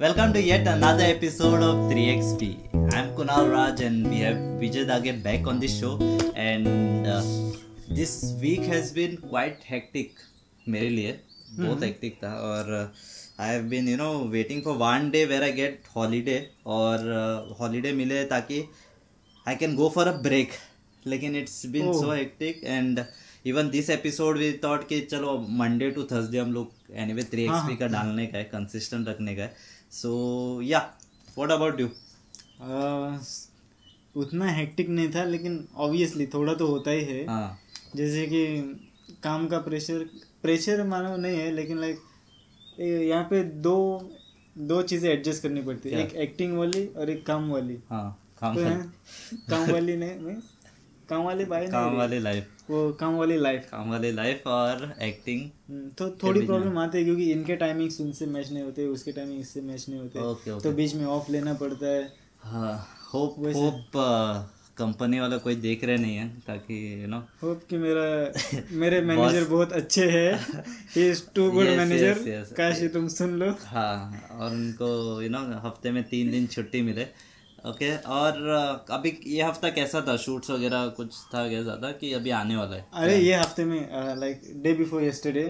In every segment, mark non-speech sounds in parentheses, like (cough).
Welcome to yet another episode of 3XP. I'm Kunal Raj and we have Vijay Dage back on the show. And uh, this week has been quite hectic मेरे लिए। बहुत hectic था और I have been you know waiting for one day where I get holiday और holiday मिले ताकि I can go for a break लेकिन it's been so hectic and even this episode we thought कि चलो Monday to Thursday हम लोग any way three XP का डालने का है कंसिस्टेंट रखने का है। So yeah what about you उतना हेक्टिक नहीं था लेकिन ऑब्वियसली थोड़ा तो होता ही है। हाँ। जैसे कि काम का प्रेशर प्रेशर मानो नहीं है लेकिन लाइक यहाँ पे दो दो चीज़ें एडजस्ट करनी पड़ती है। एक एक्टिंग वाली और एक काम वाली। हाँ काम तो वाली- काम वाली नहीं नहीं काम वाली बाई काम नहीं वाली लाइफ वो काम वाली लाइफ काम वाली लाइफ और एक्टिंग तो थोड़ी प्रॉब्लम आती है क्योंकि इनके टाइमिंग्स उनसे मैच नहीं होते उसके टाइमिंग इससे मैच नहीं होते। ओके तो बीच में ऑफ़ लेना पड़ता है। हाँ होप होप कंपनी वाला कोई देख रहे नहीं है ताकि यू नो होप कि मेरा मेरे (laughs) मैनेजर बहुत अच्छे हैं। He is too good manager. काश ये तुम सुन लो। हाँ और उनको यू नो हफ़्ते में तीन दिन छुट्टी मिले। ओके और uh, अभी ये हफ़्ता कैसा था? शूट्स वगैरह कुछ था क्या ज़्यादा कि अभी आने वाला है? अरे ये हफ़्ते में like day before yesterday.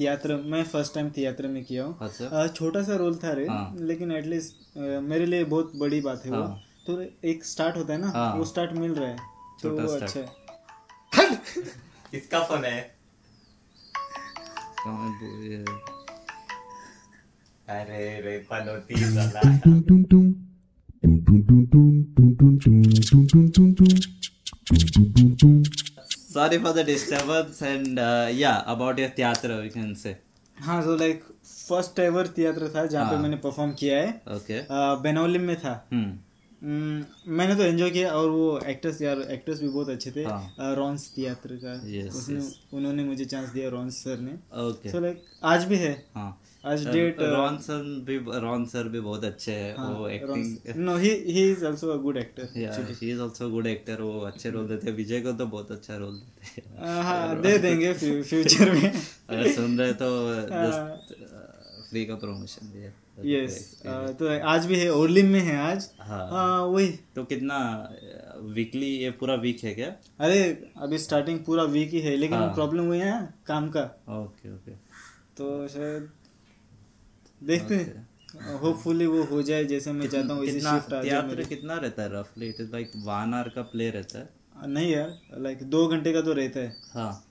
Theatre मैं फ़र्स्ट टाइम थिएटर में किया हूँ। अच्छा। छोटा सा रोल था रे हाँ। लेकिन एटलीस्ट मेरे लिए बहुत बड़ी बात है वो। हाँ। तो एक स्टार्ट होता है ना हाँ। वो स्टार्ट मिल रहा है तो वो अच्छा है। (laughs) किसका फ़ोन है? अरे रे पनोती sorry for the disturbance and uh, yeah about your theater we can say. हाँ तो लाइक फ़र्स्ट एवर थिएटर था जहाँ पे हाँ। मैंने परफॉर्म किया है। Okay. अ, बेनौलिम में था। हम्म हम्म, मैंने तो एंजॉय किया और वो एक्टर्स यार एक्टर्स भी बहुत अच्छे थे। हाँ। रॉन्स थिएटर का। उसने उन्होंने मुझे चांस दिया रॉन्स सर ने। Okay. सो लाइक आज भी है। हाँ। आज डेट रॉन सर भी रॉन सर भी बहुत अच्छे हैं हाँ, वो acting no he he is also a good actor he is also good actor वो अच्छे रोल देते हैं। विजय को तो बहुत अच्छा रोल देते हैं। (laughs) हाँ दे देंगे फ्यूचर में। (laughs) अगर सुन रहे तो (laughs) हाँ। जस्ट फ्री का प्रमोशन भी है। यस तो आज भी है में है आज। हाँ। हाँ वही। तो कितना वीकली ये पूरा वीक है क्या? अरे अभी स्टार्टिंग पूरा वीक ही है लेकिन हाँ। प्रॉब्लम हुई है काम का। ओके ओके तो शायद देखते हैं। होपफुली वो हो जाए जैसे मैं चाहता हूँ इसी कितना शिफ्ट आ जाए थिएटर कितना रहता है रफली it is like one hour का प्ले रहता है? नहीं यार लाइक दो घंटे का तो रहता है। हाँ।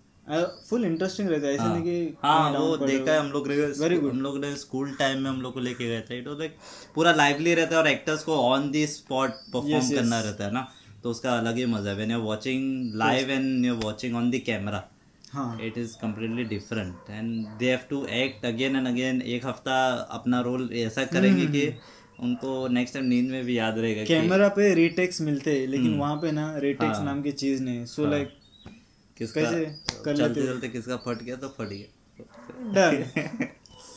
फुल इंटरेस्टिंग रहता है ऐसा नहीं कि हाँ वो देखा है हम लोग Very good. हम लोग ने स्कूल टाइम में हम लोग को लेके गए थे। इट वाज लाइक पूरा लाइवली रहता है और एक्टर्स को ऑन दी स्पॉट परफॉर्म. करना रहता है ना। तो उसका अलग ही मज़ा है। When you watching live and you watching on the camera हाँ it is completely different and they have to act again and again एक हफ़्ता अपना रोल ऐसा करेंगे कि उनको नेक्स्ट टाइम नींद में भी याद रहेगा कैमरा पे रीटेक्स मिलते हैं लेकिन हम्म। वहाँ पे ना रीटेक्स हाँ। नाम की चीज़ नहीं। सो लाइक किसका कैसे कर चलते चलते किसका फट गया तो फट गया। डन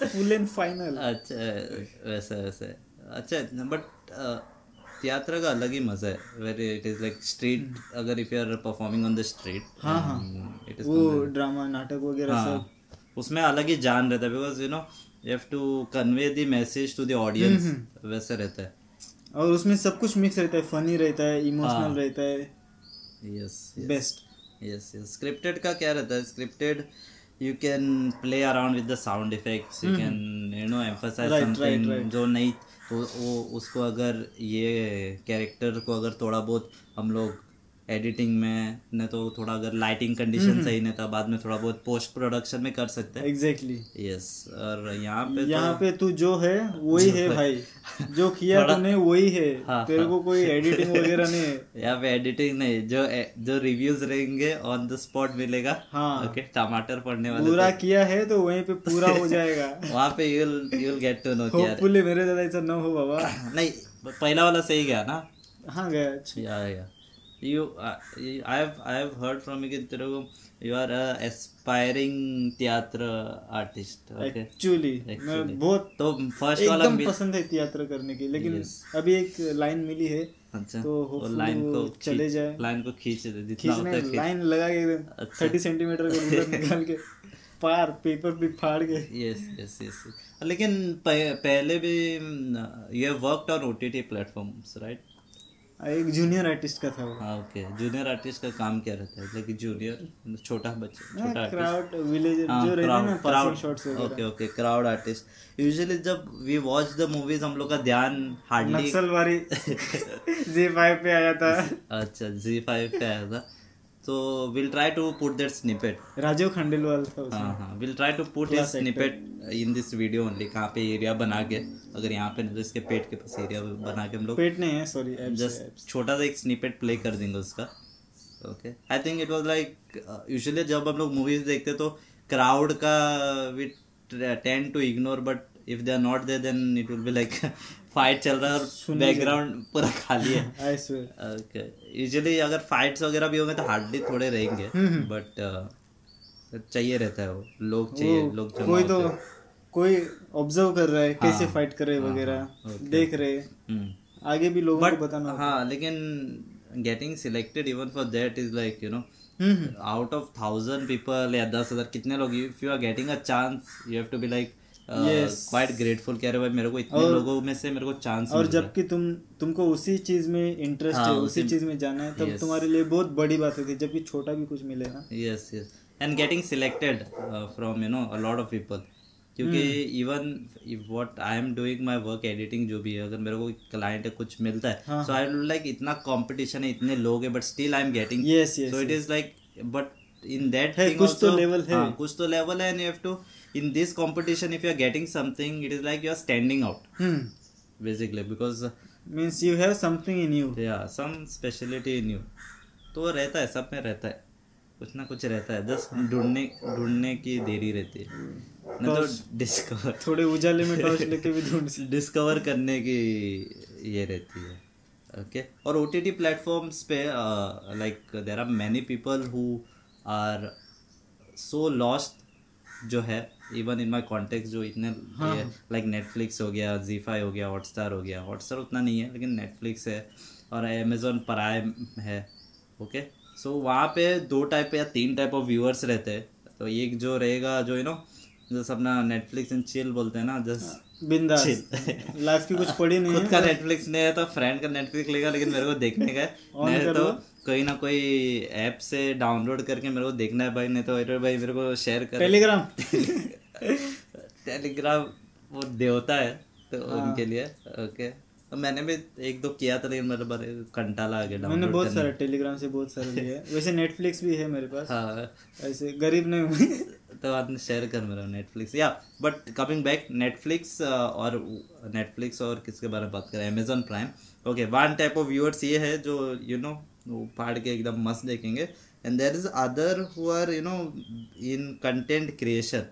फुल एंड फाइनल अच्छा वैसे वैसे। अच्छा बट थिएटर का अलग ही मज़ा है very it is like street अगर if you are performing on the street हाँ, हाँ। इट इज़ वो ड्रामा नाटक वगैरह सब. हाँ उसमें अलग ही जान रहता है because you know you have to convey the message to the audience वैसे रहता है. और उसमें सब कुछ मिक्स रहता है फनी रहता है हाँ। इमोशनल रहता है. Yes best yes yes scripted का क्या रहता है? Scripted you can play around with the sound effects you can you know emphasise something जो नहीं तो वो उसको अगर ये कैरेक्टर को अगर थोड़ा बहुत हम लोग एडिटिंग में न तो थोड़ा अगर लाइटिंग कंडीशन सही नहीं था बाद में थोड़ा बहुत पोस्ट प्रोडक्शन में कर सकते हैं। एग्जैक्टली यस और यहाँ पे यहाँ तो पे तू जो है वही है भाई। जो किया तूने वही है। हाँ, तेरे को कोई एडिटिंग वगैरह नहीं है। (laughs) यहाँ पे एडिटिंग नहीं जो जो रिव्यूज़ रहेंगे ऑन द स्पॉट मिलेगा। हाँ। ओके टमाटर पड़ने वाले पूरा किया है तो वहीं पे पूरा हो जाएगा। (laughs) वहाँ पे you'll get to know कि होपफुली मेरे ज़्यादा ऐसा न हो बाबा। (laughs) नहीं पहला वाला सही गया ना? हाँ गया। अच्छा। Yeah I have I have heard from you कि तेरे को you are aspiring theatre artist okay actually Actually. मैं बहुत तो फ़र्स्ट वाला एकदम पसंद है थिएटर करने की लेकिन Yes. अभी एक लाइन मिली है अच्छा। तो लाइन को चले जाए। लाइन को खींच दे जितना होता है लाइन लगा के एकदम अच्छा। सेंटीमीटर का रुलर निकाल के पार पेपर भी फाड़ गए यस यस यस लेकिन पहले भी you have worked on OTT platforms right एक जूनियर आर्टिस्ट का था वो। हाँ ओके जूनियर आर्टिस्ट का काम क्या रहता है? लेकिन जूनियर छोटा बच्चा छोटा क्राउड विलेजर हाँ, जो रहते हैं ना crowd shots okay okay crowd artist usually जब वी वॉच द मूवीज़ हम लोग का ध्यान हार्डली नक्सलवारी (laughs) (laughs) जी फाइव पे आया था। अच्छा जी फाइव पे आया था। तो will try to put that snippet Rajeev Khandelwal था उसमें। हाँ हाँ will try to put his snippet in this video only कहाँ पे एरिया बना के। अगर यहाँ पे तो इसके पेट के पास एरिया बना के हम लोग पेट नहीं है सॉरी जस्ट छोटा सा एक स्निपेट प्ले कर देंगे उसका। Okay I think it was like usually जब हम लोग मूवीज़ देखते तो क्राउड का we tend to ignore but if they are not there then it will be like fight चल रहा है और बैकग्राउंड पूरा खाली है। आई स्वेयर ओके यूजुअली अगर फाइट्स वगैरह भी होंगे तो हार्डली थोड़े रहेंगे। हम्म, बट चाहिए रहता है वो। लोग चाहिए लोग कोई तो कोई ऑब्ज़र्व कर रहा है कैसे हाँ, फाइट कर रहे हाँ, वगैरह। हाँ, देख रहे। हम्म। आगे भी लोगों को बताना हाँ लेकिन getting selected even for that is like you know hmm, hmm. Out of thousand people या दस हज़ार कितने लोग if you are getting a chance you have to be like. Quite grateful कह रहे भाई मेरे को इतने और- लोगों में से मेरे को चांस और जबकि तुम तुमको उसी चीज़ में इंटरेस्ट हाँ, है उसी चीज़ में जाना है तब Yes. तुम्हारे लिए बहुत बड़ी बात होती है जबकि छोटा भी कुछ मिले ना। Yes yes and getting selected from you know a lot of people क्योंकि even what I am doing my work editing जो भी है अगर मेरे को क्लाइंट कुछ मिलता है सो आई लाइक इतना कंपटीशन है इतने लोग है but still I am getting is like but in that है, thing कुछ तो लेवल है। हाँ, कुछ तो लेवल है and you have to in this competition if you are getting something it is like you are standing out. हम्म basically because uh, means you have something in you yeah some speciality in you. तो वो रहता है सब में रहता है। कुछ ना कुछ रहता है जस्ट ढूँढने ढूँढने की देरी रहती है। नहीं तो डिस्कवर (laughs) थोड़े उजाले में टॉर्च लेके भी ढूंढ डिस्कवर करने की ये रहती है। ओके और ओ टी टी प्लेटफॉर्म्स पे like there are many people who are so lost जो है इवन इन माई कॉन्टेक्ट जो इतने लाइक नेटफ्लिक्स हो। गया जी फाई हो गया हॉटस्टार हो गया। हॉटस्टार उतना नहीं है लेकिन नेटफ्लिक्स है और अमेजोन प्राइम है ओके सो वहाँ पे दो टाइप या तीन टाइप ऑफ़ व्यूअर्स रहते हैं। तो एक जो रहेगा जो यू नो जैसे अपना नेटफ्लिक्स एंड चिल बोलते हैं ना जस्ट बिंदास। लाइफ की कुछ पड़ी नहीं (laughs) खुद का नेटफ्लिक्स नहीं है तो फ्रेंड का नेटफ्लिक्स लेगा लेकिन मेरे को देखने का है। (laughs) नहीं तो कोई ना कोई ऐप से डाउनलोड करके मेरे को देखना है भाई नहीं तो भाई मेरे को शेयर कर। टेलीग्राम (laughs) टेलीग्राम वो देवता है तो हाँ। उनके लिए ओके तो मैंने भी एक दो किया था लेकिन मेरे बारे कंटाला आ गया मैंने बहुत सारे टेलीग्राम से बहुत सारे लिए है। (laughs) वैसे नेटफ्लिक्स भी है मेरे पास। हाँ। ऐसे गरीब नहीं हुई तो में शेयर कर मेरा नेटफ्लिक्स या बट कमिंग बैक नेटफ्लिक्स और नेटफ्लिक्स और किसके बारे में बात करें? Amazon Prime okay one type of viewers ये है जो यू नो फाड़ के एकदम मस्त देखेंगे। And there is other who are you know in content creation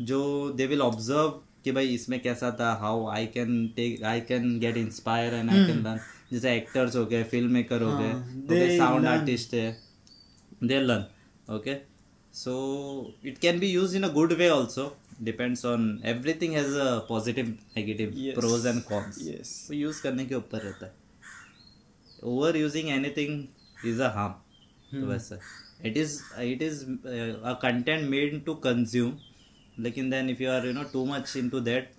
जो दे विल ऑब्ज़र्व कि भाई इसमें कैसा था how I can take I can get inspire and I can learn जैसे एक्टर्स हो गए फ़िल्म मेकर हो गए हाँ, साउंड आर्टिस्ट है they learn okay so it can be use in a good way also depends on a positive negative Yes. pros and cons. Yes. तो use करने के ऊपर रहता है. Over using anything is a harm तो वैसा it is it is a content made to consume लेकिन then if you are you know too much into that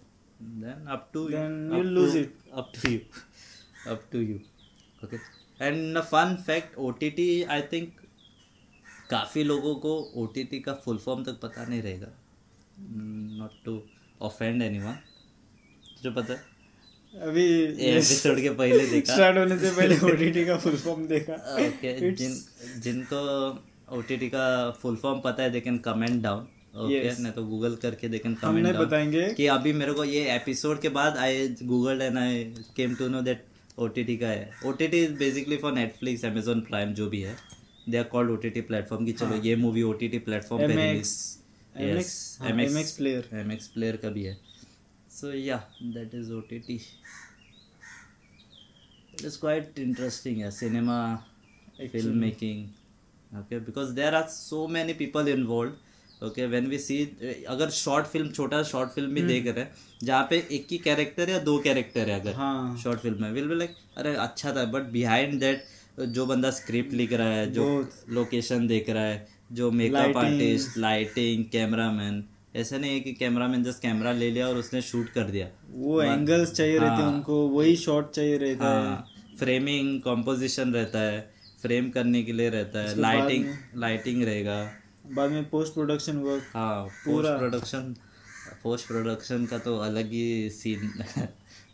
then up to you. Then up you'll lose to- it. up to you. (laughs) Up to you. Okay. And a fun fact ott i think काफ़ी लोगों को O T T का full form तक पता नहीं रहेगा। Not to offend any one जो पता है? अभी ये एपिसोड के पहले देखा। स्टार्ट होने से पहले ओटीटी का फुल फॉर्म देखा। ओके जिन जिनको ओ का फुल फॉर्म पता है they can comment down okay. नहीं तो गूगल करके दे कैन हमने बताएँगे। कि अभी मेरे को ये एपिसोड के बाद I Google and I came to know that OTT का है। O T T is basically for Netflix Amazon Prime जो भी है। They are called O T T platform की चलो ये movie O T T platform पे रिलीज़ हाँ, MX एम एक्स प्लेयर का भी है। So yeah that is O T T it is quite interesting है cinema film making okay because there are so many people involve okay when we see अगर short film छोटा short film भी देख रहे हैं जहाँ पे एक ही कैरेक्टर या दो कैरेक्टर है अगर हाँ। शॉर्ट फ़िल्म में विल बी लाइक अरे अच्छा था बट बिहाइंड दैट जो बंदा स्क्रिप्ट लिख रहा है जो लोकेशन देख रहा है जो मेकअप आर्टिस्ट लाइटिंग कैमरामैन ऐसा नहीं है कि कैमरामैन जस्ट कैमरा ले लिया और उसने शूट कर दिया। वो एंगल्स चाहिए हाँ, रहते हैं हाँ। उनको वही शॉट चाहिए रहता हाँ, है फ्रेमिंग कॉम्पोजिशन रहता है फ्रेम करने के लिए रहता है लाइटिंग लाइटिंग रहेगा। बाद में पोस्ट प्रोडक्शन वर्क हाँ पोस्ट पूरा। प्रोडक्शन पोस्ट प्रोडक्शन का तो अलग ही सीन (laughs)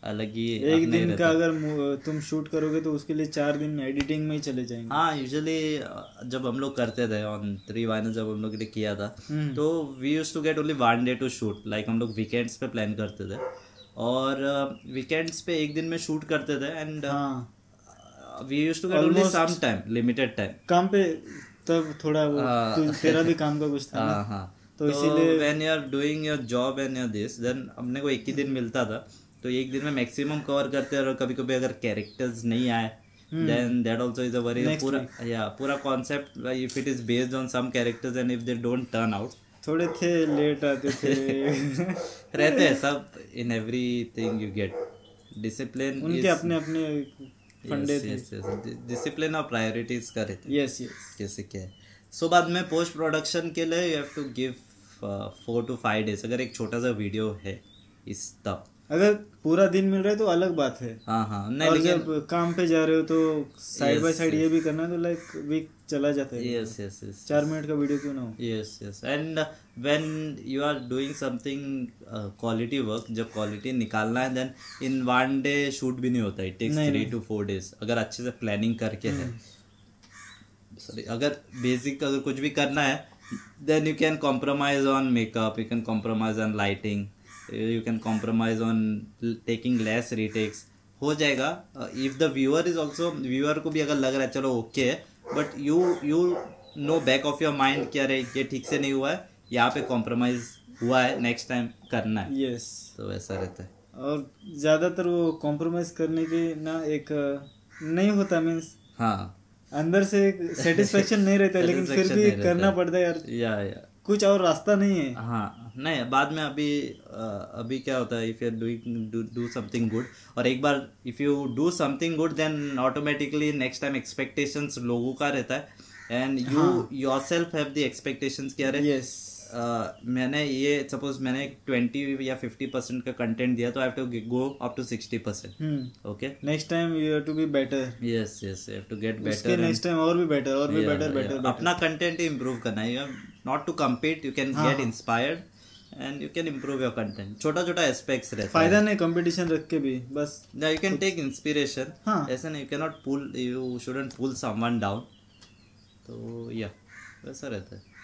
अलग ही एक दिन का अगर तुम शूट करोगे तो उसके लिए चार दिन एडिटिंग में ही चले जाएँगे। हाँ यूजुअली जब हम लोग करते थे ऑन थ्री वाइनर जब हम लोग ने किया था हम्म। तो we use to get only one day to shoot like हम लोग वीकेंड्स पे प्लान करते थे। और वीकेंड्स पे एक दिन में शूट करते थे and we use to get only some time limited time काम पे तब थोड़ा वो हाँ। तेरा भी काम का कुछ था हाँ हाँ। तो तो इसीलिए- when you are doing your job and your this then हमने को एक ही दिन मिलता था। तो एक दिन में मैक्सिमम कवर करते हैं और कभी कभी अगर कैरेक्टर्स नहीं आए then that also is a very. पूरा या पूरा concept if it is based on some characters and if they don't turn out थोड़े थे लेट आते थे। (laughs) रहते हैं सब। In everything you get discipline उनके अपने अपने फंडे डिसिप्लिन और प्रायोरिटीज का रहते यस यस जैसे क्या है। सो बाद में पोस्ट प्रोडक्शन के लिए you have to give four to five days अगर एक छोटा सा वीडियो है इस तब। अगर पूरा दिन मिल रहा है तो अलग बात है। हाँ हाँ। नहीं और जब काम पे जा रहे हो तो साइड बाय साइड ये भी करना है तो लाइक वीक चला जाता है। यस यस यस चार मिनट का वीडियो क्यों ना हो? Yes yes and when you are doing something quality work जब क्वालिटी निकालना है then in one day shoot भी नहीं होता it takes three to four days अगर अच्छे से प्लानिंग करके है। सॉरी अगर बेसिक अगर कुछ भी करना है then you can compromise on makeup you can compromise on lighting you can compromise on taking less retakes हो जाएगा। If the viewer is also viewer को भी अगर लग रहा है चलो ओके है but you you know back of your mind क्या अरे ये ठीक से नहीं हुआ है यहाँ पे कॉम्प्रोमाइज हुआ है नेक्स्ट टाइम करना है। यस तो ऐसा रहता है। और ज़्यादातर वो कॉम्प्रोमाइज करने की ना एक नहीं होता मीन्स हाँ। अंदर से एक सेटिस्फेक्शन नहीं रहता लेकिन फिर भी करना पड़ता है यार। या या। कुछ और रास्ता नहीं है। हाँ। नहीं बाद में अभी अ, अभी क्या होता है if you doing do something good और एक बार if you do something good then automatically next time expectations लोगों का रहता है। And you yourself have the expectations कि अरे यस अ, मैंने ये सपोज़ मैंने ट्वेंटी या फिफ्टी परसेंट का कंटेंट दिया तो I have to go up to sixty percent okay next time you have to be better yes yes have to get better next time और भी बेटर और भी बेटर बेटर अपना content ही। Improve करना है not to compete you can get. Inspired and you can improve your content छोटा छोटा एस्पेक्ट्स रहता फ़ायदा नहीं कंपटीशन रख के भी बस। है यू कैन टेक इंस्पिरेशन हाँ. ऐसा नहीं you can not pull you shouldn't pull someone down तो या वैसा रहता है।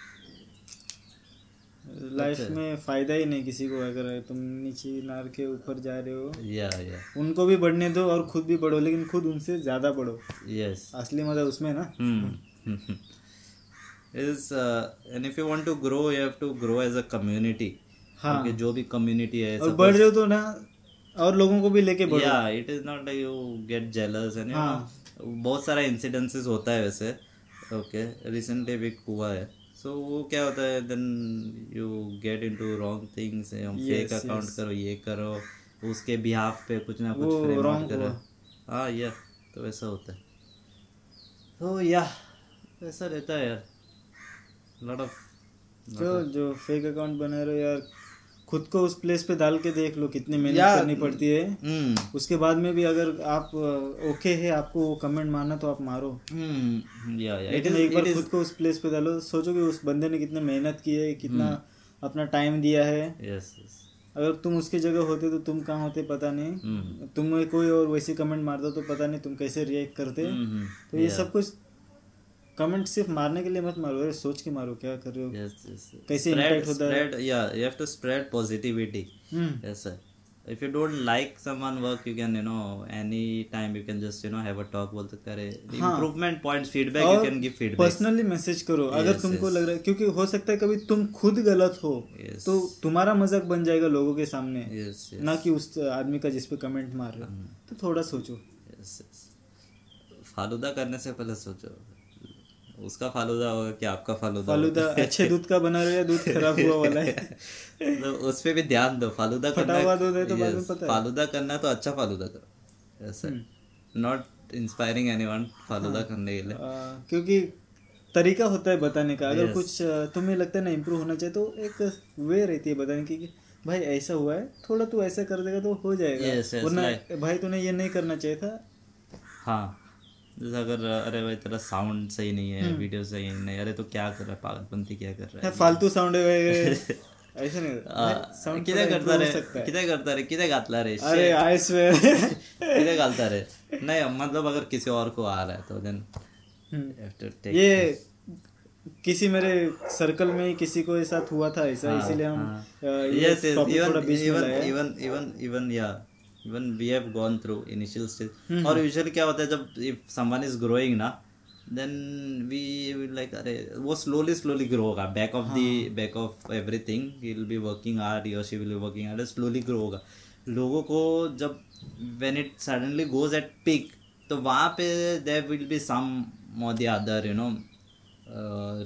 लाइफ में फ़ायदा ही नहीं किसी को अगर तुम नीचे नार के ऊपर जा रहे हो। या या उनको भी बढ़ने दो और खुद भी बढ़ो लेकिन खुद उनसे ज़्यादा बढ़ो। यस असली मज़ा उसमें ना? is uh, and if you want to grow you have to grow as a community हाँ. क्योंकि जो भी कम्युनिटी है और बढ़ रहे हो तो ना और लोगों को भी लेके बढ़ो। या it is not you get jealous and हाँ. बहुत सारा इंसिडेंसेस होता है वैसे। ओके रिसेंटली भी हुआ है। सो so, वो क्या होता है then you get into wrong things हम फेक अकाउंट करो ये करो उसके बिहाफ पे कुछ ना कुछ फ्रेम करो। हाँ या तो वैसा होता है। तो या वैसा रहता है यार। लॉट ऑफ़ जो जो फेक अकाउंट बना रहे हो यार खुद को उस प्लेस पे डाल के देख लो कितनी मेहनत करनी पड़ती है। हम्म। उसके बाद में भी अगर आप ओके है आपको वो कमेंट मारना तो आप मारो। हम्म या या लेकिन एक बार खुद को उस प्लेस पे डालो सोचो कि उस बंदे ने कितने मेहनत की है कितना हम्म। अपना टाइम दिया है। यस यस अगर तुम उसकी जगह होते तो तुम कहाँ होते पता नहीं। तुम्हें कोई और वैसे कमेंट मारता तो पता नहीं तुम कैसे रिएक्ट करते। तो ये सब कुछ कमेंट सिर्फ़ मारने के लिए मत मारो अरे सोच के मारो क्या कर रहे हो? कैसे इंपैक्ट होता है? या you have to spread positivity yes sir if you don't like someone work you can you know any time you can just you know have a talk बोल सकते अरे improvement points feedback you can give feedback personally message करो। अगर तुमको लग रहा है क्योंकि हो सकता है कभी तुम खुद गलत हो तो तुम्हारा मज़ाक बन जाएगा लोगों के सामने ना कि उस आदमी का जिस पे कमेंट मार रहे हो। तो थोड़ा सोचो। यस फालूदा करने से पहले सोचो। उसका फालूदा होगा कि आपका फालूदा फालूदा अच्छे दूध का बना रहे या दूध (laughs) खराब हुआ वाला है? तो उस पे भी ध्यान दो फालूदा करना हुआ दूध है तो बाद में पता है। फालूदा करना तो अच्छा फालूदा करो। ऐसा नॉट इंस्पायरिंग एनीवन फालूदा हाँ। करने के लिए। क्योंकि तरीका होता है बताने का। अगर कुछ तुम्हें लगता है ना इम्प्रूव होना चाहिए तो एक वे रहती है बताने की भाई ऐसा हुआ है थोड़ा तू ऐसा कर देगा तो हो जाएगा। वरना भाई तूने ये नहीं करना चाहिए था। हाँ। जैसे अगर अरे भाई तेरा साउंड सही नहीं है हम्म। वीडियो सही नहीं अरे तो क्या कर रहा है पागलपंती क्या कर रहा है? (laughs) फालतू साउंड है (laughs) ऐसा नहीं थोड़ा करता improve रे सकता कितें करता रे कितें घातला रे अरे आई स्वेयर कितें घालता रे नहीं मतलब अगर किसी और को आ रहा है तो देन ये किसी मेरे सर्कल में ही किसी को साथ हुआ था ऐसा हाँ, इसीलिए हम अ, ये yes yes topic even we have gone through initial stage और यूजुअली क्या होता है जब इफ़ समवन इज़ ग्रोइंग ना देन वी लाइक अरे वो स्लोली स्लोली ग्रो होगा। Back of the back of everything will be working are your she will be working are slowly grow होगा। लोगों को जब when it suddenly goes at peak तो वहाँ पे there will be some more the you know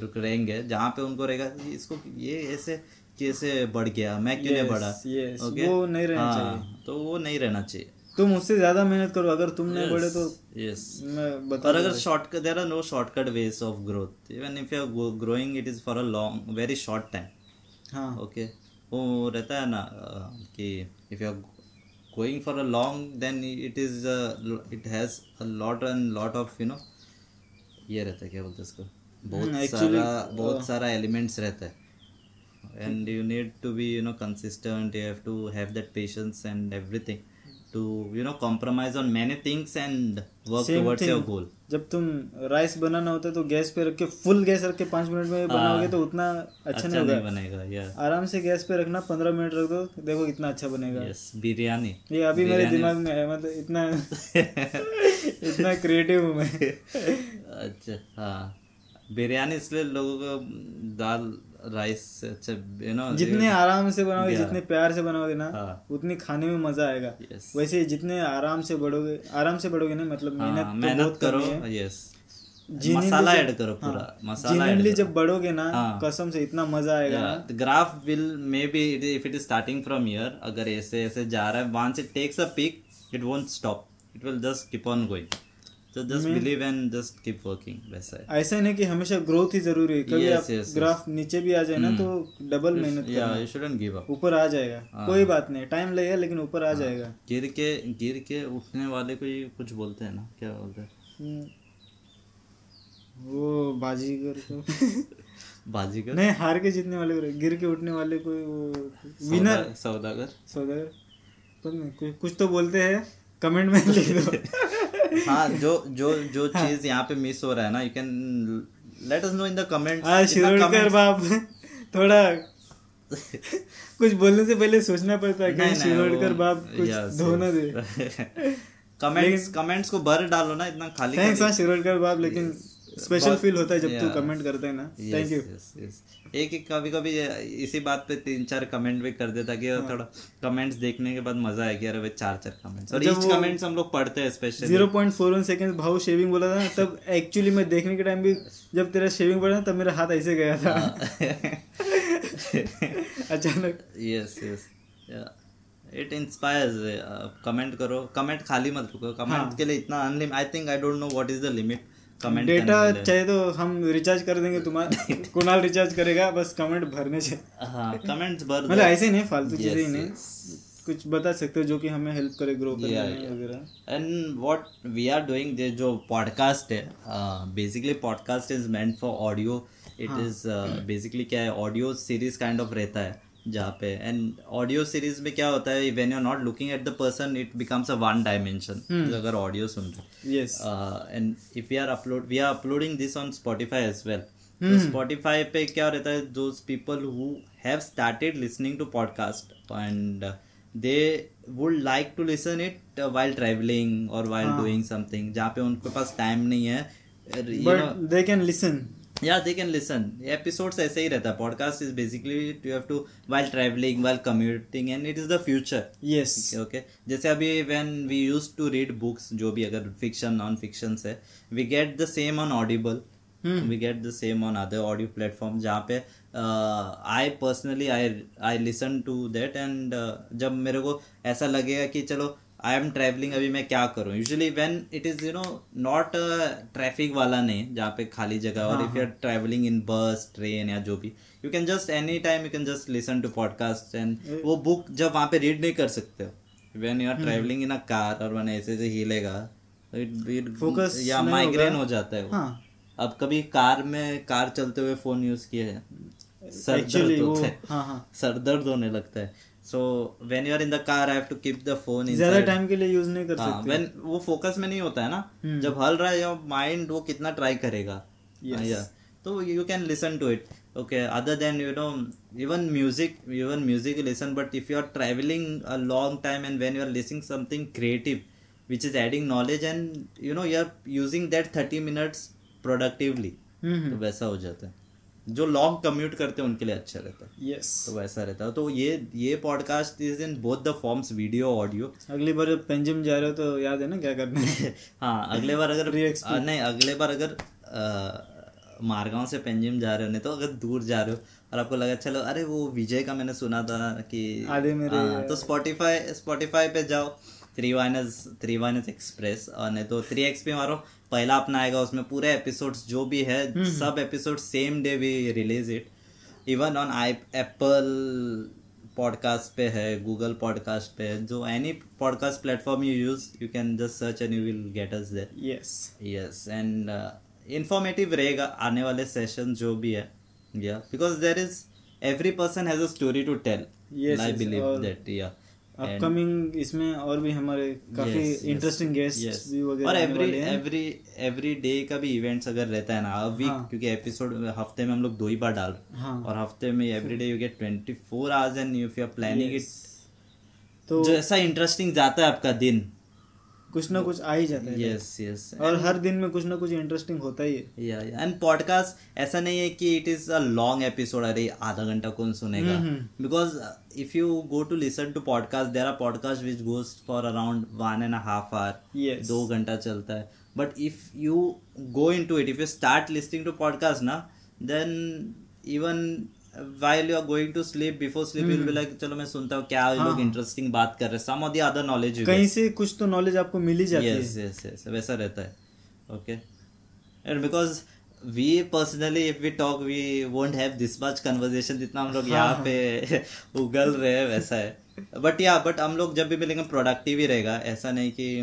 रुक रहेंगे जहाँ पे उनको रहेगा इसको ये ऐसे कैसे बढ़ गया मैं क्यों yes, नहीं बढ़ा? yes, okay? वो नहीं रहना हाँ, चाहिए। तो वो नहीं रहना चाहिए। तुम उससे ज़्यादा मेहनत करो अगर तुम नहीं बढ़े तो यस मैं और अगर shortcut there are no shortcut ways of growth even if you are growing it is for a long very short time हाँ। ओके वो रहता है ना कि if you are going for a long then it is it has a lot and lot of you know ये रहता है क्या बोलते हैं इसको? बहुत हम्म, सारा बहुत सारा एलिमेंट्स रहता है। And you need to be you know consistent. You have to have that patience and everything to you know compromise on many things and work Same towards thing. your goal. जब तुम rice बनाना होता है तो gas पे रख के full gas रख के पाँच मिनट में बनाओगे तो उतना अच्छा अच्छा नहीं नहीं बनेगा या आराम से गैस पे रखना पंद्रह मिनट रख दो देखो कितना अच्छा बनेगा। यस बिरयानी। ये अभी मेरे दिमाग में है मतलब इतना इतना क्रिएटिव हूँ मैं। (laughs) अच्छा हाँ। बिरयानी इसलिए लोगों को दाल राइस से अच्छा यू नो जितने आराम से बनाओगे जितने प्यार से बनाओगे ना हाँ। उतनी खाने में मज़ा आएगा। Yes. वैसे जितने आराम से बढ़ोगे आराम से बढ़ोगे ना मतलब हाँ, मेहनत तो मेहनत करो यस मसाला ऐड करो पूरा हाँ, मसाला ऐड जब बढ़ोगे ना हाँ। कसम से इतना मज़ा आएगा graph will may will maybe it, if it is starting from अगर ऐसे ऐसे जा रहा है once it takes a peak it won't stop. It will just keep on going. So just believe and just keep working वैसा है ऐसा नहीं कि हमेशा ग्रोथ ही ज़रूरी है। कभी Yes, आप yes, ग्राफ yes. नीचे भी आ जाए ना तो डबल मेहनत करना। you shouldn't give up. ऊपर आ जाएगा। हाँ। कोई बात नहीं टाइम लगेगा लेकिन ऊपर आ जाएगा। गिर के गिर के उठने वाले को ही कुछ बोलते हैं ना क्या बोलते हैं? हम्म। वो बाजीगर को। (laughs) बाजीगर? नहीं हार के जीतने वाले को गिर के उठने वाले को वो विनर सौदागर? सौदागर? कुछ तो बोलते हैं। कमेंट में लिख दो। (laughs) हाँ (laughs) जो जो जो चीज़ यहाँ पे मिस हो रहा है ना you can let us know in the comment कर बाप। थोड़ा कुछ बोलने से पहले सोचना पड़ता है कि शिरोडकर बाप कुछ धोना दे। (laughs) कमेंट्स कमेंट्स को भर डालो ना इतना खाली थैंक्स हाँ शिरोडकर बाप लेकिन स्पेशल फील होता है जब तू कमेंट करता है ना। थैंक यू एक एक कभी कभी इसी बात पे तीन चार कमेंट भी कर देता कि थोड़ा कमेंट्स देखने के बाद मज़ा आएगी अरे भाई चार चार कमेंट्स और ईच कमेंट्स हम लोग पढ़ते हैं specially zero point four one second भाव शेविंग बोला था ना तब एक्चुअली मैं देखने के टाइम भी जब तेरा शेविंग पड़ा तब मेरा हाथ ऐसे गया था। अचानक। Yes yes it inspires comment करो। कमेंट खाली मत रुको। कमेंट हाँ। के लिए इतना unlimited I think I don't know what is the limit comment data चाहिए तो हम रिचार्ज कर देंगे तुम्हारा (laughs) कुणाल रिचार्ज करेगा बस कमेंट भरने चाहिए हाँ कमेंट्स भर मतलब ऐसे नहीं फालतू चीज़ें ही नहीं। कुछ बता सकते हो जो कि हमें हेल्प करे ग्रो करने yeah. वगैरह? And what we are doing जो पॉडकास्ट है basically podcast is meant for audio it is basically क्या है ऑडियो सीरीज़ काइंड ऑफ़ रहता है। जहाँ पे। एंड ऑडियो सीरीज़ में क्या होता है when you are not looking at the person it becomes a one dimension अगर ऑडियो सुन रहे and if we are upload we are uploading this on Spotify as well Spotify पे क्या रहता है those people who have started listening to podcast and they would like to listen it while travelling और while doing something जहाँ पे उनके पास time नहीं है। But they can listen yeah they can listen. Episodes ऐसे ही रहता है. Podcast is basically you have to while traveling while commuting and it is the future. Yes okay जैसे अभी when we use to read books जो भी अगर fiction non fiction है we get the same on Audible we get the same on other audio platform जहाँ पे I personally I I listen to that and जब मेरे को ऐसा लगेगा कि चलो आई एम ट्रैवलिंग अभी मैं क्या करूँ? Usually when it is you know not traffic वाला नहीं जहाँ पे खाली जगह और if you are travelling in bus train या जो भी you can just any time you can just listen to podcast and वो बुक जब वहाँ पे रीड नहीं कर सकते हो। When you are travelling in a car और वन ऐसे ऐसे हिलेगा इट Focus या माइग्रेन हो जाता है वो। हाँ। अब कभी कार में कार चलते हुए फ़ोन यूज़ किए हैं सर दर्द होता है। हाँ हाँ। सर दर्द होने लगता है। So when you are in the car I to keep the phone ज़्यादा टाइम के लिए यूज़ नहीं कर सकते। व्हेन वो फोकस में नहीं होता है ना हम्म। जब हल रहा है योर माइंड वो कितना ट्राई करेगा। तो you can listen to it okay other than you know even music even music listen but if you are travelling a long time and when you are listening something creative which is adding knowledge and you know you are using that 30 minutes productively वैसा हो जाता है। जो long commute करते हैं उनके लिए अच्छा रहता है। यस तो वैसा रहता है। तो ये ये podcast is in both the forms video audio अगली बार जब पेंजिम जा रहे हो तो याद है ना क्या करना है? (laughs) हाँ अगले बार अगर आ, नहीं अगले बार अगर मारगांव से पेंजिम जा रहे हो नहीं तो अगर दूर जा रहे हो और आपको लगा चलो अरे वो विजय का मैंने सुना था कि आधे मेरे- हाँ, तो स्पॉटिफाई स्पॉटिफाई पे जाओ। Three wines three wines express और नहीं तो थ्री एक्स पे मारो पहला अपना आएगा उसमें पूरे एपिसोड्स जो भी है सब episode same day we release it even on I Apple podcast पे है गूगल पॉडकास्ट पे है जो any podcast platform you use you can just search and you will get us there yes yes and informative रहेगा आने वाले session जो भी है या because there is every person has a story to tell I believe that या upcoming इसमें और भी हमारे काफ़ी इंटरेस्टिंग गेस्ट भी वगैरह और एवरी एवरी एवरी डे का भी इवेंट्स अगर रहता है ना वीक हाँ। क्योंकि एपिसोड हफ़्ते में हम लोग दो ही बार डाल रहे हैं। और हफ़्ते में every day you get twenty four hours and if you are planning it तो जैसा इंटरेस्टिंग जाता है आपका दिन। कुछ ना कुछ आ ही जाता है यस यस और हर दिन में कुछ ना कुछ इंटरेस्टिंग होता ही है। या एंड पॉडकास्ट ऐसा नहीं है कि it is a long episode अरे आधा घंटा कौन सुनेगा? Because if you go to listen to podcast there are podcast which goes for around one and half hour. दो घंटा चलता है। But if you go into it if you start listening to podcast ना then even while you are going to sleep before sleep you like चलो मैं सुनता हूँ क्या हाँ. लोग इंटरेस्टिंग बात कर रहे some of the other knowledge कहीं से कुछ तो नॉलेज आपको मिल ही जाती yes, है। यस यस यस वैसा रहता है। Okay and because we personally if we talk we won't have this much conversation जितना हम लोग हाँ. यहाँ हाँ। पे (laughs) उगल रहे वैसा है। बट या बट हम लोग जब भी मिलेंगे प्रोडक्टिव ही रहेगा। ऐसा नहीं कि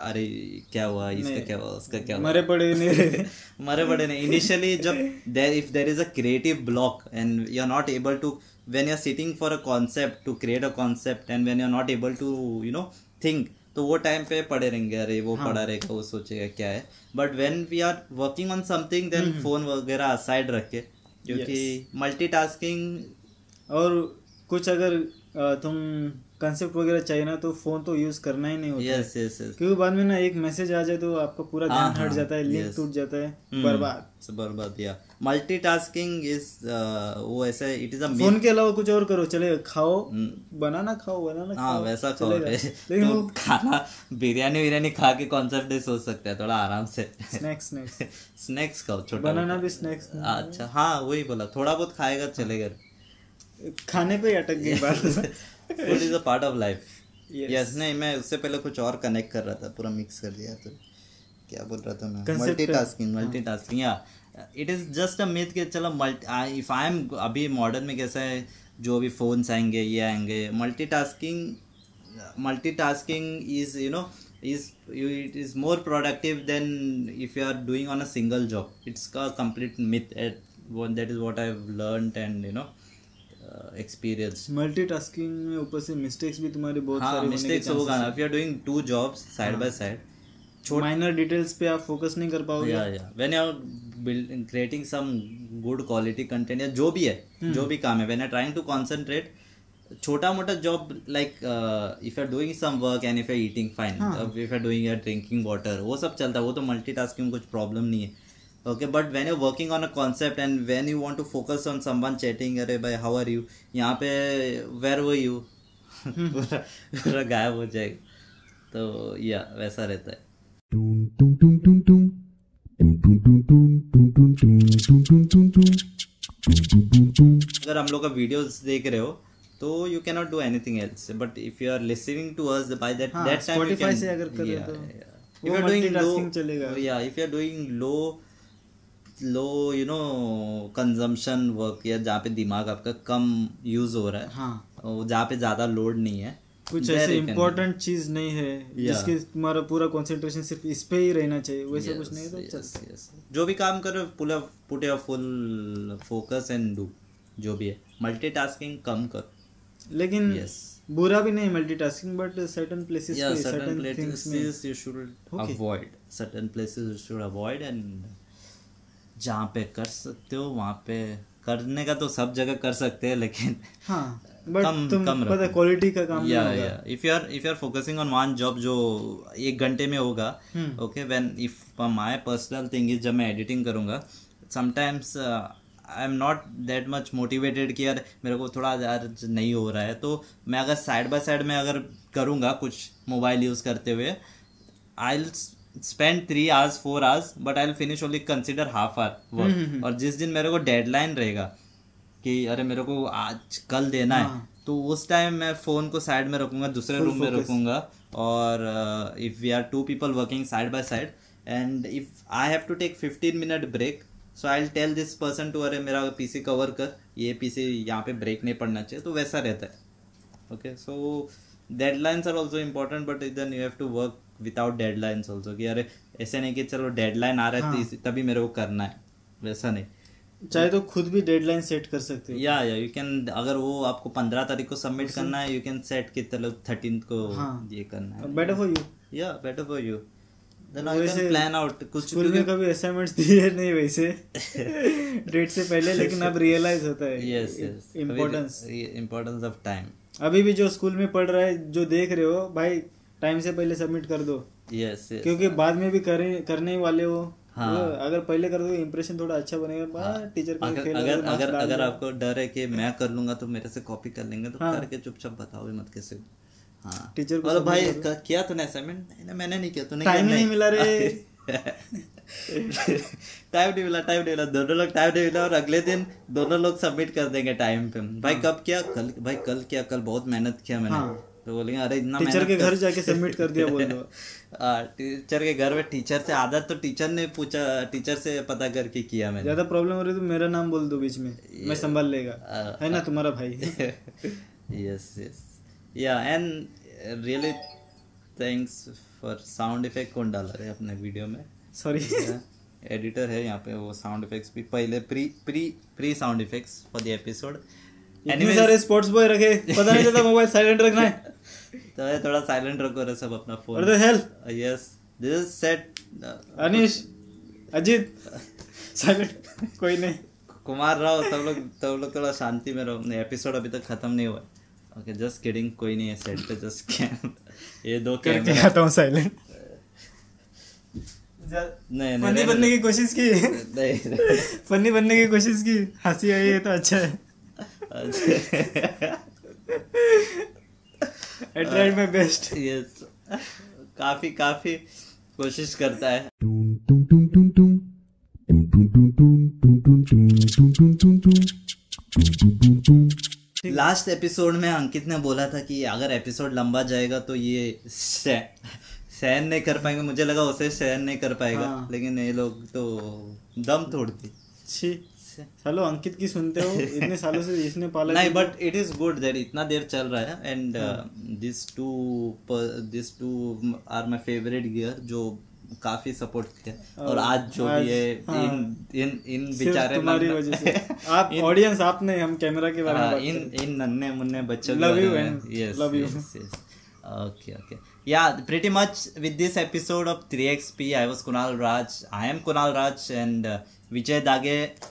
अरे क्या हुआ? इसका क्या हुआ? उसका क्या हुआ? मरे पड़े नहीं। (laughs) मरे बड़े नहीं। इनिशियली जब there if there is a creative block and you are not able to when you are sitting for a concept to create a concept and when you are not able to you know think तो वो time पे पड़े रहेंगे। अरे वो हाँ. पड़ा रहेगा वो सोचेगा क्या है? But when we are working on something then phone वगैरह साइड रख के क्योंकि मल्टीटास्किंग और कुछ अगर तुम कंसेप्ट वगैरह चाहिए ना तो फ़ोन तो यूज़ करना ही नहीं होता है। यस यस यस क्योंकि बाद में ना एक मैसेज आ जाए तो आपका पूरा हाँ, ध्यान हट हाँ, जाता है लिंक yes. टूट जाता है। Hmm. बर्बाद। बर्बाद या मल्टीटास्किंग इज़ वो ऐसे इट इज़ अ फ़ोन के अलावा कुछ और करो चले खाओ बनाना खाओ बनाना हाँ वैसा खाओ। (laughs) लेकिन तो खाना बिरयानी विरयानी खा के कॉन्सेप्ट सोच सकते हैं थोड़ा आराम से। स्नैक्स स्नैक्स स्नैक्स खाओ छोटा बनाना भी स्नैक्स अच्छा हाँ वही बोला थोड़ा बहुत खाएगा चलेगा। खाने पे अटक गई बात। Food is a part of life. Yes नहीं मैं उससे पहले कुछ और कनेक्ट कर रहा था पूरा मिक्स कर दिया तो। क्या बोल रहा था मैं? Concept- मल्टीटास्किंग मल्टीटास्किंग या it is just a myth कि चलो मल्टी इफ़ आई एम अभी मॉडर्न में कैसा है जो भी फोन्स आएँगे ये आएँगे multitasking multitasking is you know is you, it is more productive than if you are doing on a single job. It's a complete myth at one that is what i've learned and you know uh, experienced multitasking में ऊपर से mistakes भी तुम्हारे बहुत हाँ सारे mistakes होगा ना if you are doing two jobs side by side chances minor details पे आप फोकस नहीं कर पाओगे। Yeah when you are building creating some good quality content या जो भी है जो भी काम है you are trying to concentrate छोटा मोटा job like if you are doing some work and if you are eating fine if you are doing drinking water वो सब चलता है वो तो मल्टीटास्किंग में कुछ प्रॉब्लम नहीं है। okay but when you're working on a concept and when you want to focus on someone chatting अरे भाई how are you यहाँ पे where were you पूरा गायब हो जाएगा तो या वैसा रहता है अगर हम लोग का वीडियोस देख रहे हो तो you can not do anything else but if you are listening to us by that that time you can say अगर कर रहे हो if you are doing low या if you are doing low low you know consumption work या जहाँ पे दिमाग आपका कम यूज़ हो रहा है हाँ जहाँ पे ज़्यादा लोड नहीं है कुछ ऐसे इम्पोर्टेंट चीज़ नहीं है Yeah. जिसके तुम्हारा पूरा कंसंट्रेशन सिर्फ़ इस पे ही रहना चाहिए वैसा कुछ नहीं तो Yes, yes. जो भी काम करो pull put your full focus and do जो भी है मल्टीटास्किंग कम करो लेकिन Yes. बुरा भी नहीं मल्टीटास्किंग बट सर्टेन प्लेसेस पे certain things should Okay. avoid certain places you should avoid and जहाँ पे कर सकते हो वहाँ पे करने का तो सब जगह कर सकते हैं लेकिन हाँ बट कम- तुम कम पता। क्वालिटी का काम या या if you are if you are focusing on one job जो एक घंटे में होगा। Okay when if my personal thing is जब मैं एडिटिंग करूँगा sometimes I am not that much motivated कि यार मेरे को थोड़ा यार नहीं हो रहा है तो मैं अगर साइड बाय साइड में अगर करूँगा कुछ मोबाइल यूज़ करते हुए I spend three hours four hours but I finish only consider half hour work और जिस दिन मेरे को डेडलाइन रहेगा कि अरे मेरे को आज कल देना है हाँ। तो उस टाइम मैं फ़ोन को साइड में रखूँगा दूसरे रूम में. रखूँगा और if we are two people working side by side and if I have to take 15 minute break so I tell this person to अरे मेरा पीसी कवर कर ये पीसी यहाँ पे ब्रेक नहीं पड़ना चाहिए तो वैसा रहता है okay so deadlines are also important but then you have to work without deadlines also कि अरे ऐसे नहीं कि चलो डेडलाइन आ रहा है तो हाँ। तभी मेरे को करना है। वैसा नहीं। चाहे तो खुद भी डेडलाइन सेट कर सकते हो। या या यू कैन अगर वो आपको पंद्रह तारीख को सबमिट करना है यू कैन सेट कि चलो थर्टीन को हाँ। ये करना है। बेटर फॉर यू या better for you then I can plan out कुछ स्कूल में कभी असाइनमेंट्स दिए नहीं वैसे। (laughs) डेट से पहले लेकिन अब रियलाइज़ होता है yes yes importance importance of time अभी भी जो स्कूल में पढ़ रहा है जो देख रहे हो भाई टाइम से पहले सबमिट कर दो। यस यस क्योंकि बाद में भी करे करने ही वाले हो। हाँ। वो अगर पहले कर दो इंप्रेशन थोड़ा अच्छा बनेगा। हाँ, टीचर का अगर फेल अगर अगर अगर आपको डर है कि मैं कर लूँगा तो मेरे से कॉपी कर लेंगे तो हाँ। करके चुपचाप बताओ भी मत कैसे हाँ। टीचर को और भाई किया तूने असाइनमेंट मैंने नहीं किया तूने? ही नहीं। मिला रे। टाइम नहीं मिला टाइम नहीं मिला। दोनों लोग टाइम नहीं मिला और अगले दिन दोनों लोग सबमिट कर देंगे टाइम पे। भाई कब किया? कल भाई कल किया कल बहुत मेहनत किया मैंने। हाँ। तो बोलेंगे अरे इतना टीचर के घर जाके सबमिट कर दिया बोल दो। (laughs) हाँ, टीचर के घर में टीचर से आदत तो टीचर ने पूछा टीचर से पता करके किया मैंने। ज़्यादा प्रॉब्लम हो रही तो मेरा नाम बोल दो बीच में मैं संभाल लेगा। Uh, है ना तुम्हारा भाई? (laughs) Yes yes. Yeah and really thanks for sound effect कौन डाला है अपने वीडियो में? सॉरी एडिटर (laughs) है यहाँ पे वो साउंड इफेक्ट्स भी पहले pre pre pre sound effects for the episode इतने सारे स्पोर्ट्स बॉय रखे पता नहीं चलता मोबाइल साइलेंट रखना है। तो ये थोड़ा साइलेंट रखो रे सब अपना phone the hell yes this is set Anish Ajit silent कोई नहीं। कुमार राव सब लोग सब लोग थोड़ा शांति में रहो। एपिसोड अभी तक खत्म नहीं हुआ ओके जस्ट किडिंग कोई नहीं है सेट पे जस्ट ये दो करके आता हूँ साइलेंट नहीं नहीं फनी बनने की कोशिश की। नहीं नहीं। फनी बनने की कोशिश की। हँसी आई है तो अच्छा है। एंड्रॉइड में बेस्ट यस काफ़ी काफ़ी कोशिश करता है लास्ट एपिसोड में अंकित ने बोला था कि अगर एपिसोड लंबा जाएगा तो ये सहन नहीं कर पाएँगे मुझे लगा उसे सहन नहीं कर पाएगा हाँ। लेकिन ये लोग तो दम तोड़ती छी चलो अंकित की सुनते हो इतने सालों से इसने पाला नहीं but it is good that इतना देर चल रहा है and. This two this two are my favourite gear जो काफ़ी सपोर्ट किया और आज जो आज, भी है हाँ। इन इन इन बेचारे तुम्हारी वजह से। (laughs) आप ऑडियंस आप नहीं हम कैमरा के बारे में हाँ, इन इन नन्हे मुन्ने बच्चों के Love बारे you में। and yes love you. yes yes. Okay okay. Yeah pretty much with this episode of 3xp i was kunal raj. I am kunal raj and uh, vijay dage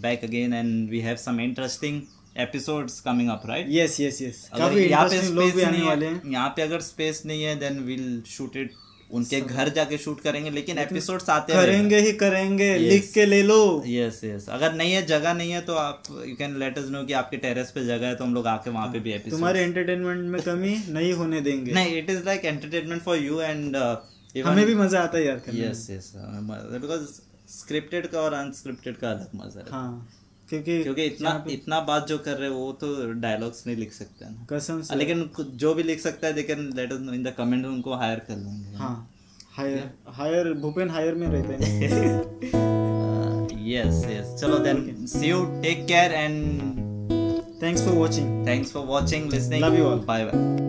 back again and we have some interesting episodes coming up right? Yes yes yes अगर काफ़ी यहाँ पे interesting space नहीं वाले है। हैं यहाँ पे अगर स्पेस नहीं है देन विल शूट इट उनके घर जाके शूट करेंगे लेकिन एपिसोड्स आते करेंगे ही करेंगे Yes. लिख के ले लो। यस यस अगर नहीं है जगह नहीं है तो आप you can let us know कि आपके टेरेस पे जगह है तो हम लोग आके वहाँ पे भी एपिसोड तुम्हारे एंटरटेनमेंट में कमी नहीं होने देंगे। नहीं it is like entertainment for you and हमें भी मज़ा आता है यार यस यस बिकॉज़ स्क्रिप्टेड का और अनस्क्रिप्टेड का अलग मज़ा है। हाँ क्योंकि क्योंकि इतना इतना बात जो कर रहे हैं वो तो डायलॉग्स नहीं लिख सकते हैं ना। कसम से। लेकिन जो भी लिख सकता है they can let us know in the comment उनको हायर कर लेंगे। हाँ हायर हायर भूपेन हायर में रहते हैं। (laughs) यस यस चलो then see you take care and thanks for watching thanks for watching listening Love you all. Bye bye